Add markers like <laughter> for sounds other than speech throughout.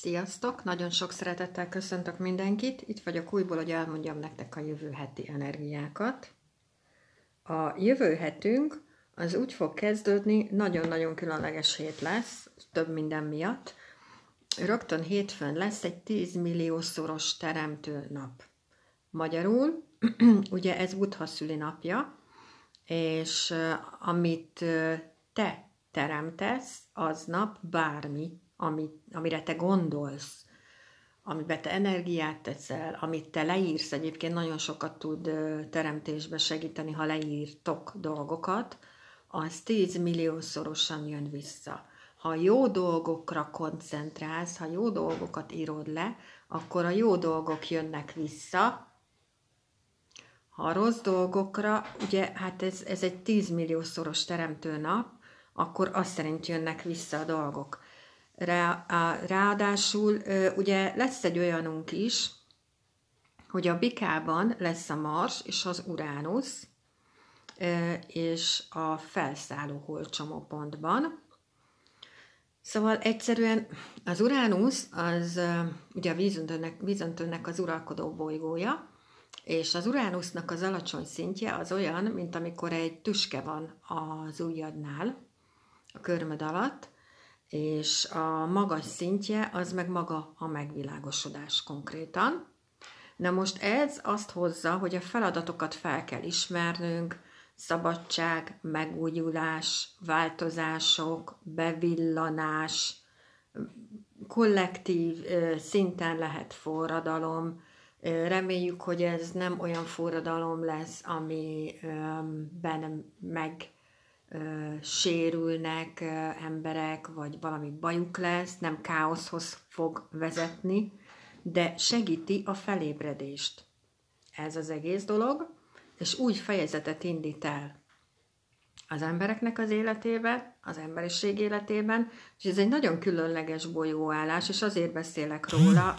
Sziasztok! Nagyon sok szeretettel köszöntök mindenkit. Itt vagyok újból, hogy elmondjam nektek a jövő heti energiákat. A jövő hetünk az úgy fog kezdődni, nagyon-nagyon különleges hét lesz, több minden miatt. Rögtön hétfőn lesz egy 10 milliószoros teremtő nap. Magyarul, <clears throat> ugye ez Buddha napja, és amit te teremtesz, aznap bármi amit, amire te gondolsz, amiben te energiát teszel, amit te leírsz, egyébként nagyon sokat tud teremtésbe segíteni, ha leírtok dolgokat, az 10 milliószorosan jön vissza. Ha jó dolgokra koncentrálsz, ha jó dolgokat írod le, akkor a jó dolgok jönnek vissza. Ha a rossz dolgokra, ugye, hát ez, ez egy 10 milliószoros teremtő nap, akkor azt szerint jönnek vissza a dolgok. Ráadásul ugye lesz egy olyanunk is, hogy a bikában lesz a Mars és az Uránusz, és a felszálló holcsomópontban. Szóval egyszerűen az Uránusz az ugye a vízöntőnek, vízöntőnek az uralkodó bolygója, és az Uránusznak az alacsony szintje az olyan, mint amikor egy tüske van az ujjadnál, a alatt, és a magas szintje az meg maga a megvilágosodás konkrétan. Na most ez azt hozza, hogy a feladatokat fel kell ismernünk, szabadság, megújulás, változások, bevillanás, kollektív szinten lehet forradalom. Reméljük, hogy ez nem olyan forradalom lesz, amiben meg sérülnek emberek, vagy valami bajuk lesz, nem káoszhoz fog vezetni, de segíti a felébredést. Ez az egész dolog, és új fejezetet indít el az embereknek az életében, az emberiség életében, és ez egy nagyon különleges bolyóállás, és azért beszélek róla,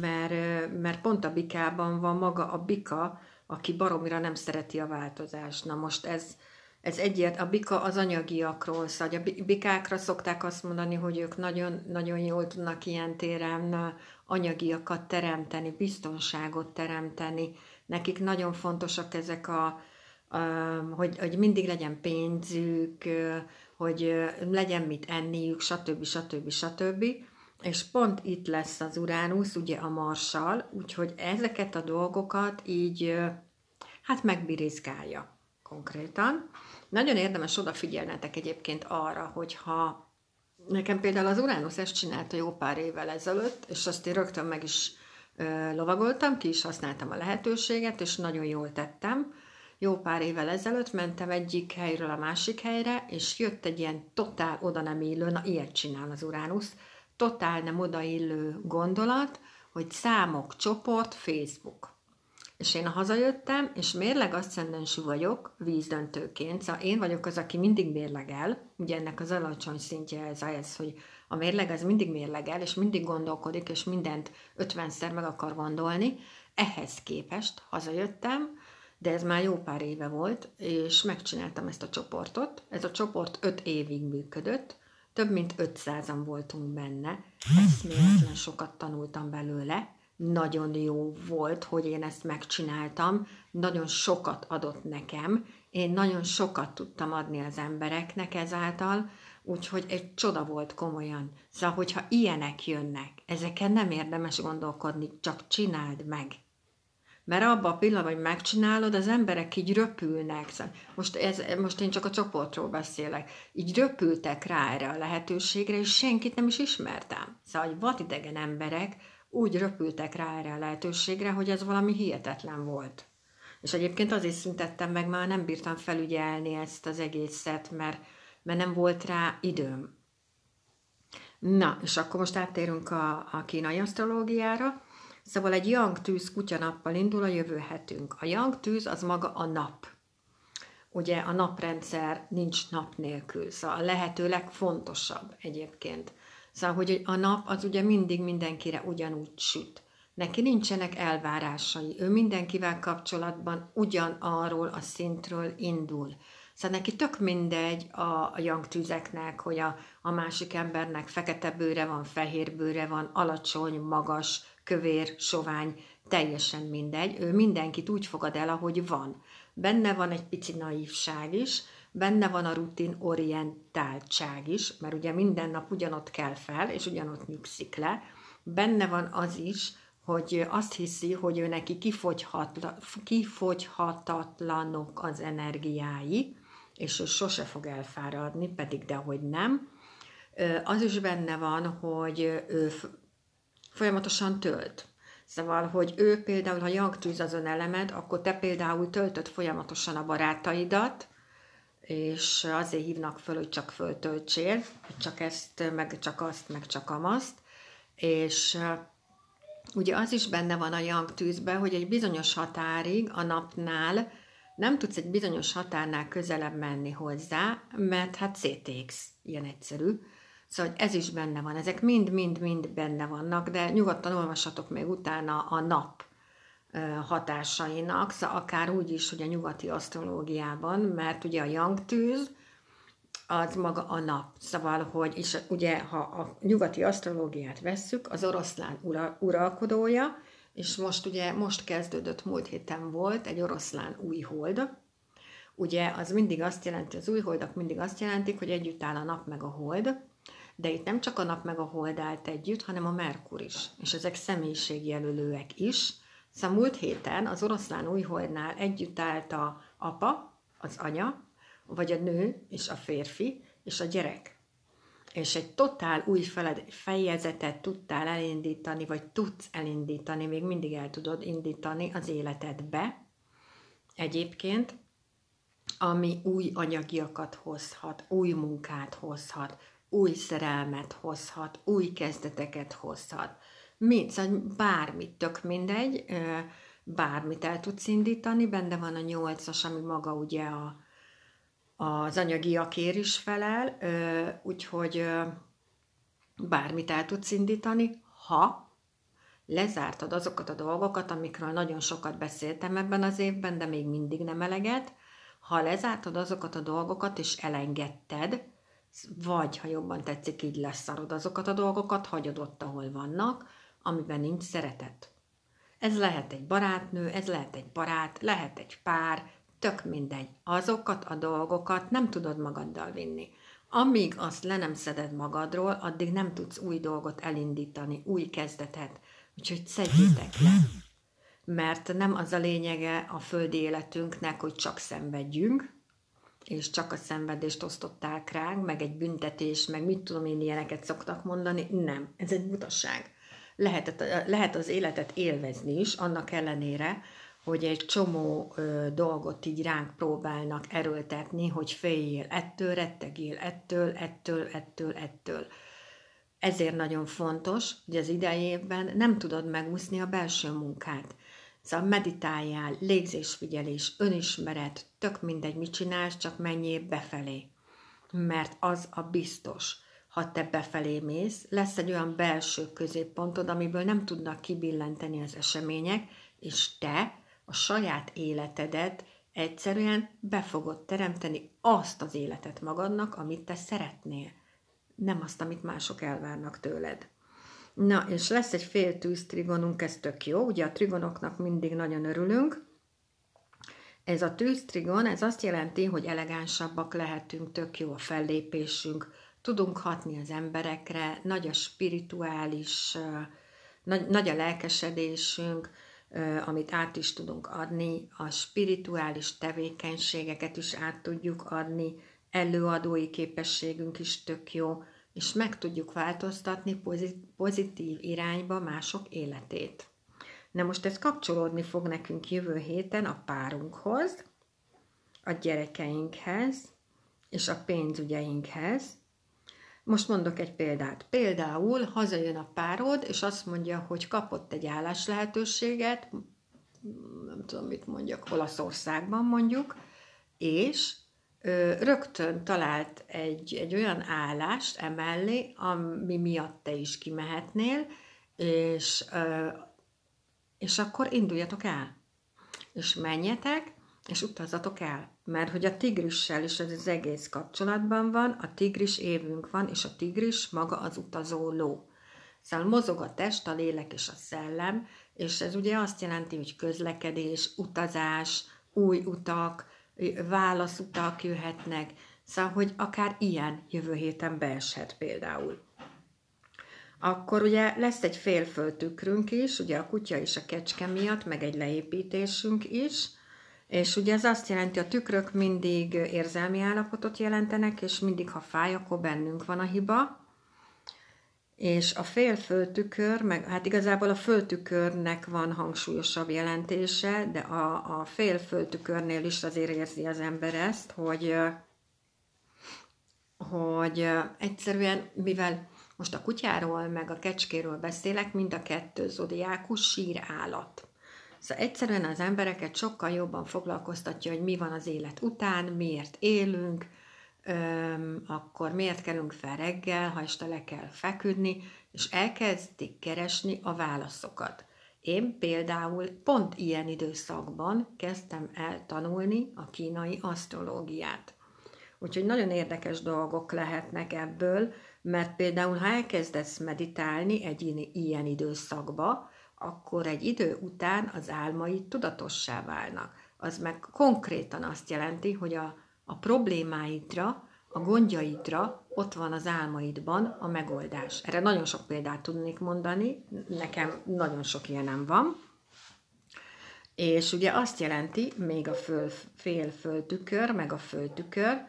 mert, mert pont a bikában van maga a bika, aki baromira nem szereti a változást. Na most ez, ez egyért, a bika az anyagiakról szól. A bikákra szokták azt mondani, hogy ők nagyon, nagyon jól tudnak ilyen téren anyagiakat teremteni, biztonságot teremteni. Nekik nagyon fontosak ezek a, hogy, hogy mindig legyen pénzük, hogy legyen mit enniük, stb. stb. stb. És pont itt lesz az Uránusz, ugye a Marsal, úgyhogy ezeket a dolgokat így hát megbirizgálja konkrétan. Nagyon érdemes odafigyelnetek egyébként arra, hogyha nekem például az Uránusz ezt csinálta jó pár évvel ezelőtt, és azt én rögtön meg is ö, lovagoltam, ki is használtam a lehetőséget, és nagyon jól tettem. Jó pár évvel ezelőtt mentem egyik helyről a másik helyre, és jött egy ilyen totál oda nem illő, na ilyet csinál az Uránusz, totál nem odaillő gondolat, hogy számok, csoport, Facebook. És én hazajöttem, és mérleg aszcendensű vagyok, vízdöntőként, szóval én vagyok az, aki mindig mérlegel, ugye ennek az alacsony szintje ez az, hogy a mérleg az mindig mérlegel, és mindig gondolkodik, és mindent ötvenszer meg akar gondolni. Ehhez képest hazajöttem, de ez már jó pár éve volt, és megcsináltam ezt a csoportot. Ez a csoport öt évig működött, több mint 500-an voltunk benne, eszméletlen sokat tanultam belőle, nagyon jó volt, hogy én ezt megcsináltam, nagyon sokat adott nekem, én nagyon sokat tudtam adni az embereknek ezáltal, úgyhogy egy csoda volt komolyan. Szóval, hogyha ilyenek jönnek, ezeken nem érdemes gondolkodni, csak csináld meg. Mert abban a pillanatban, hogy megcsinálod, az emberek így röpülnek. Szóval most, ez, most én csak a csoportról beszélek. Így röpültek rá erre a lehetőségre, és senkit nem is ismertem. Szóval, hogy vadidegen emberek, úgy röpültek rá erre a lehetőségre, hogy ez valami hihetetlen volt. És egyébként azért szüntettem meg, már nem bírtam felügyelni ezt az egészet, mert, mert nem volt rá időm. Na, és akkor most áttérünk a, a kínai asztrológiára. Szóval egy yang tűz kutyanappal indul a jövő hetünk. A yang tűz az maga a nap. Ugye a naprendszer nincs nap nélkül, szóval a lehető legfontosabb egyébként. Szóval, hogy a nap az ugye mindig mindenkire ugyanúgy süt. Neki nincsenek elvárásai, ő mindenkivel kapcsolatban ugyanarról a szintről indul. Szóval neki tök mindegy a, a young tüzeknek, hogy a, a másik embernek fekete bőre van, fehér bőre van, alacsony, magas, kövér, sovány, teljesen mindegy. Ő mindenkit úgy fogad el, ahogy van. Benne van egy pici naívság is, benne van a rutin orientáltság is, mert ugye minden nap ugyanott kell fel, és ugyanott nyugszik le. Benne van az is, hogy azt hiszi, hogy ő neki kifogyhatatlanok az energiái, és ő sose fog elfáradni, pedig dehogy nem. Az is benne van, hogy ő folyamatosan tölt. Szóval, hogy ő például, ha jangtűz az ön elemed, akkor te például töltöd folyamatosan a barátaidat, és azért hívnak föl, hogy csak föltöltsél, hogy csak ezt, meg csak azt, meg csak amazt, és ugye az is benne van a yang tűzben, hogy egy bizonyos határig a napnál nem tudsz egy bizonyos határnál közelebb menni hozzá, mert hát CTX, ilyen egyszerű. Szóval ez is benne van, ezek mind-mind-mind benne vannak, de nyugodtan olvashatok még utána a nap hatásainak, szóval akár úgy is, hogy a nyugati asztrológiában, mert ugye a yang tűz, az maga a nap. Szóval, hogy és ugye, ha a nyugati asztrológiát vesszük, az oroszlán ura, uralkodója, és most ugye, most kezdődött, múlt héten volt egy oroszlán új hold, ugye az mindig azt jelenti, az új holdak mindig azt jelentik, hogy együtt áll a nap meg a hold, de itt nem csak a nap meg a hold állt együtt, hanem a Merkur is, és ezek személyiségjelölőek is. Szóval múlt héten az oroszlán újholdnál együtt állt a apa, az anya, vagy a nő és a férfi és a gyerek. És egy totál új fejezetet tudtál elindítani, vagy tudsz elindítani, még mindig el tudod indítani az életedbe. Egyébként, ami új anyagiakat hozhat, új munkát hozhat, új szerelmet hozhat, új kezdeteket hozhat. Mind, szóval bármit, tök mindegy, bármit el tudsz indítani, benne van a nyolcas, ami maga ugye a, az anyagiakért is felel, úgyhogy bármit el tudsz indítani, ha lezártad azokat a dolgokat, amikről nagyon sokat beszéltem ebben az évben, de még mindig nem eleget, ha lezártad azokat a dolgokat, és elengedted, vagy, ha jobban tetszik, így leszarod azokat a dolgokat, hagyod ott, ahol vannak, amiben nincs szeretet. Ez lehet egy barátnő, ez lehet egy barát, lehet egy pár, tök mindegy. Azokat a dolgokat nem tudod magaddal vinni. Amíg azt le nem szeded magadról, addig nem tudsz új dolgot elindítani, új kezdetet. Úgyhogy szedjétek le. Mert nem az a lényege a földi életünknek, hogy csak szenvedjünk, és csak a szenvedést osztották ránk, meg egy büntetés, meg mit tudom én, ilyeneket szoktak mondani. Nem, ez egy butaság. Lehet, lehet az életet élvezni is, annak ellenére, hogy egy csomó ö, dolgot így ránk próbálnak erőltetni, hogy féljél ettől, rettegél ettől, ettől, ettől, ettől. Ezért nagyon fontos, hogy az idejében nem tudod megúszni a belső munkát. Szóval meditáljál, légzésfigyelés, önismeret, tök mindegy, mit csinálsz, csak menjél befelé. Mert az a biztos, ha te befelé mész, lesz egy olyan belső középpontod, amiből nem tudnak kibillenteni az események, és te a saját életedet egyszerűen be fogod teremteni azt az életet magadnak, amit te szeretnél. Nem azt, amit mások elvárnak tőled. Na, és lesz egy fél tűz trigonunk, ez tök jó. Ugye a trigonoknak mindig nagyon örülünk. Ez a tűztrigon, ez azt jelenti, hogy elegánsabbak lehetünk, tök jó a fellépésünk, tudunk hatni az emberekre, nagy a spirituális, nagy, nagy a lelkesedésünk, amit át is tudunk adni, a spirituális tevékenységeket is át tudjuk adni, előadói képességünk is tök jó, és meg tudjuk változtatni pozitív irányba mások életét. Na most ez kapcsolódni fog nekünk jövő héten a párunkhoz, a gyerekeinkhez és a pénzügyeinkhez. Most mondok egy példát. Például hazajön a párod, és azt mondja, hogy kapott egy állás lehetőséget, nem tudom, mit mondjak, Olaszországban mondjuk, és rögtön talált egy, egy olyan állást emellé, ami miatt te is kimehetnél, és, és akkor induljatok el. És menjetek, és utazzatok el. Mert hogy a tigrissel is ez az egész kapcsolatban van, a tigris évünk van, és a tigris maga az utazó ló. Szóval mozog a test, a lélek és a szellem, és ez ugye azt jelenti, hogy közlekedés, utazás, új utak, válaszutak jöhetnek, szóval, hogy akár ilyen jövő héten beeshet például. Akkor ugye lesz egy félföltükrünk is, ugye a kutya és a kecske miatt, meg egy leépítésünk is, és ugye ez azt jelenti, a tükrök mindig érzelmi állapotot jelentenek, és mindig, ha fáj, akkor bennünk van a hiba. És a félföltükör, meg hát igazából a föltükörnek van hangsúlyosabb jelentése, de a, a félföltükörnél is azért érzi az ember ezt, hogy, hogy egyszerűen, mivel most a kutyáról, meg a kecskéről beszélek, mind a kettő zodiákus sír állat. Szóval egyszerűen az embereket sokkal jobban foglalkoztatja, hogy mi van az élet után, miért élünk, öm, akkor miért kelünk fel reggel, ha este le kell feküdni, és elkezdik keresni a válaszokat. Én például pont ilyen időszakban kezdtem el tanulni a kínai asztrológiát. Úgyhogy nagyon érdekes dolgok lehetnek ebből, mert például ha elkezdesz meditálni egy ilyen időszakba, akkor egy idő után az álmaid tudatossá válnak. Az meg konkrétan azt jelenti, hogy a, a problémáidra, a gondjaidra ott van az álmaidban a megoldás. Erre nagyon sok példát tudnék mondani, nekem nagyon sok ilyenem van. És ugye azt jelenti, még a föl, fél föltükör, meg a föltükör,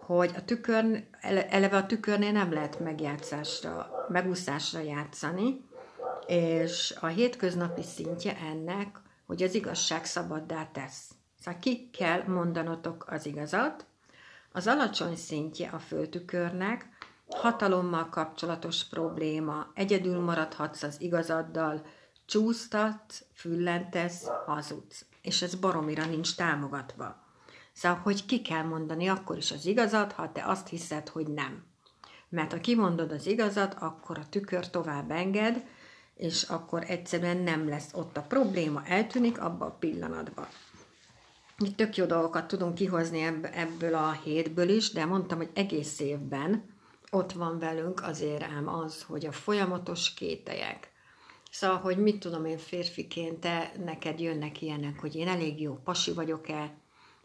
hogy a tükör, eleve a tükörnél nem lehet megjátszásra, megúszásra játszani, és a hétköznapi szintje ennek, hogy az igazság szabaddá tesz. Szóval ki kell mondanotok az igazat. Az alacsony szintje a föltükörnek, hatalommal kapcsolatos probléma, egyedül maradhatsz az igazaddal, csúsztat, füllentesz, hazudsz. És ez baromira nincs támogatva. Szóval, hogy ki kell mondani akkor is az igazat, ha te azt hiszed, hogy nem. Mert ha kimondod az igazat, akkor a tükör tovább enged, és akkor egyszerűen nem lesz ott a probléma, eltűnik abba a pillanatban. Itt tök jó dolgokat tudunk kihozni ebből a hétből is, de mondtam, hogy egész évben ott van velünk azért ám az, hogy a folyamatos kételyek. Szóval, hogy mit tudom én férfiként, te, neked jönnek ilyenek, hogy én elég jó pasi vagyok-e,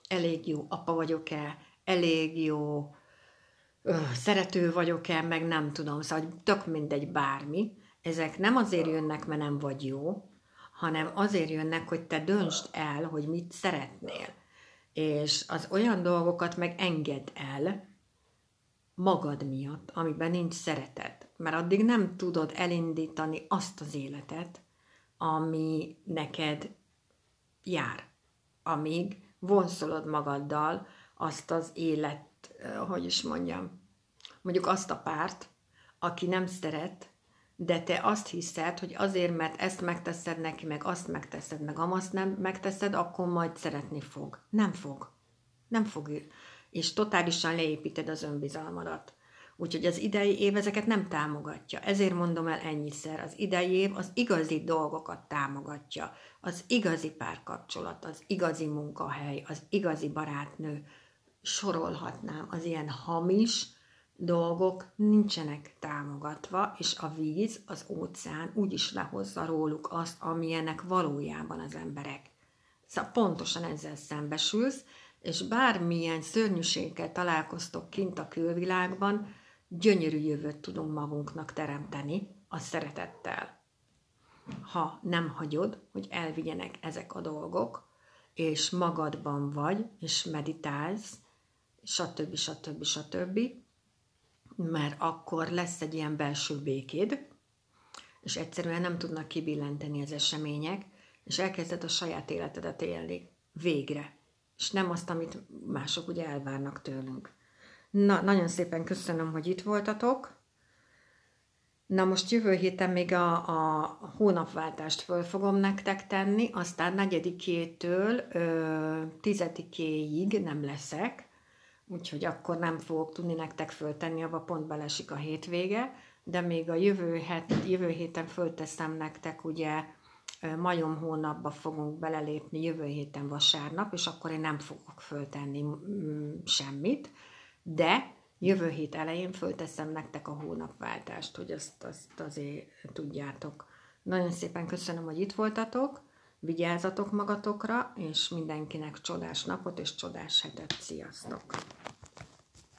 elég jó apa vagyok-e, elég jó ö, szerető vagyok-e, meg nem tudom, szóval tök mindegy bármi. Ezek nem azért jönnek, mert nem vagy jó, hanem azért jönnek, hogy te döntsd el, hogy mit szeretnél. És az olyan dolgokat meg engedd el magad miatt, amiben nincs szeretet. Mert addig nem tudod elindítani azt az életet, ami neked jár. Amíg vonszolod magaddal azt az élet, hogy is mondjam, mondjuk azt a párt, aki nem szeret, de te azt hiszed, hogy azért, mert ezt megteszed neki, meg azt megteszed, meg amazt nem megteszed, akkor majd szeretni fog. Nem fog. Nem fog. És totálisan leépíted az önbizalmadat. Úgyhogy az idei év ezeket nem támogatja. Ezért mondom el ennyiszer. Az idei év az igazi dolgokat támogatja. Az igazi párkapcsolat, az igazi munkahely, az igazi barátnő. Sorolhatnám az ilyen hamis, dolgok nincsenek támogatva, és a víz, az óceán úgy is lehozza róluk azt, amilyenek valójában az emberek. Szóval pontosan ezzel szembesülsz, és bármilyen szörnyűséggel találkoztok kint a külvilágban, gyönyörű jövőt tudunk magunknak teremteni a szeretettel. Ha nem hagyod, hogy elvigyenek ezek a dolgok, és magadban vagy, és meditálsz, stb. stb. stb., mert akkor lesz egy ilyen belső békéd, és egyszerűen nem tudnak kibillenteni az események, és elkezded a saját életedet élni. Végre. És nem azt, amit mások ugye elvárnak tőlünk. Na, nagyon szépen köszönöm, hogy itt voltatok. Na most jövő héten még a, a hónapváltást föl fogom nektek tenni, aztán negyedikétől tizedikéig nem leszek, úgyhogy akkor nem fogok tudni nektek föltenni, abba pont belesik a hétvége, de még a jövő, het, jövő héten fölteszem nektek ugye majom hónapba fogunk belelépni jövő héten vasárnap, és akkor én nem fogok föltenni semmit, de jövő hét elején fölteszem nektek a hónapváltást, hogy azt, azt azért tudjátok. Nagyon szépen köszönöm, hogy itt voltatok, vigyázzatok magatokra, és mindenkinek csodás napot és csodás hetet. Sziasztok!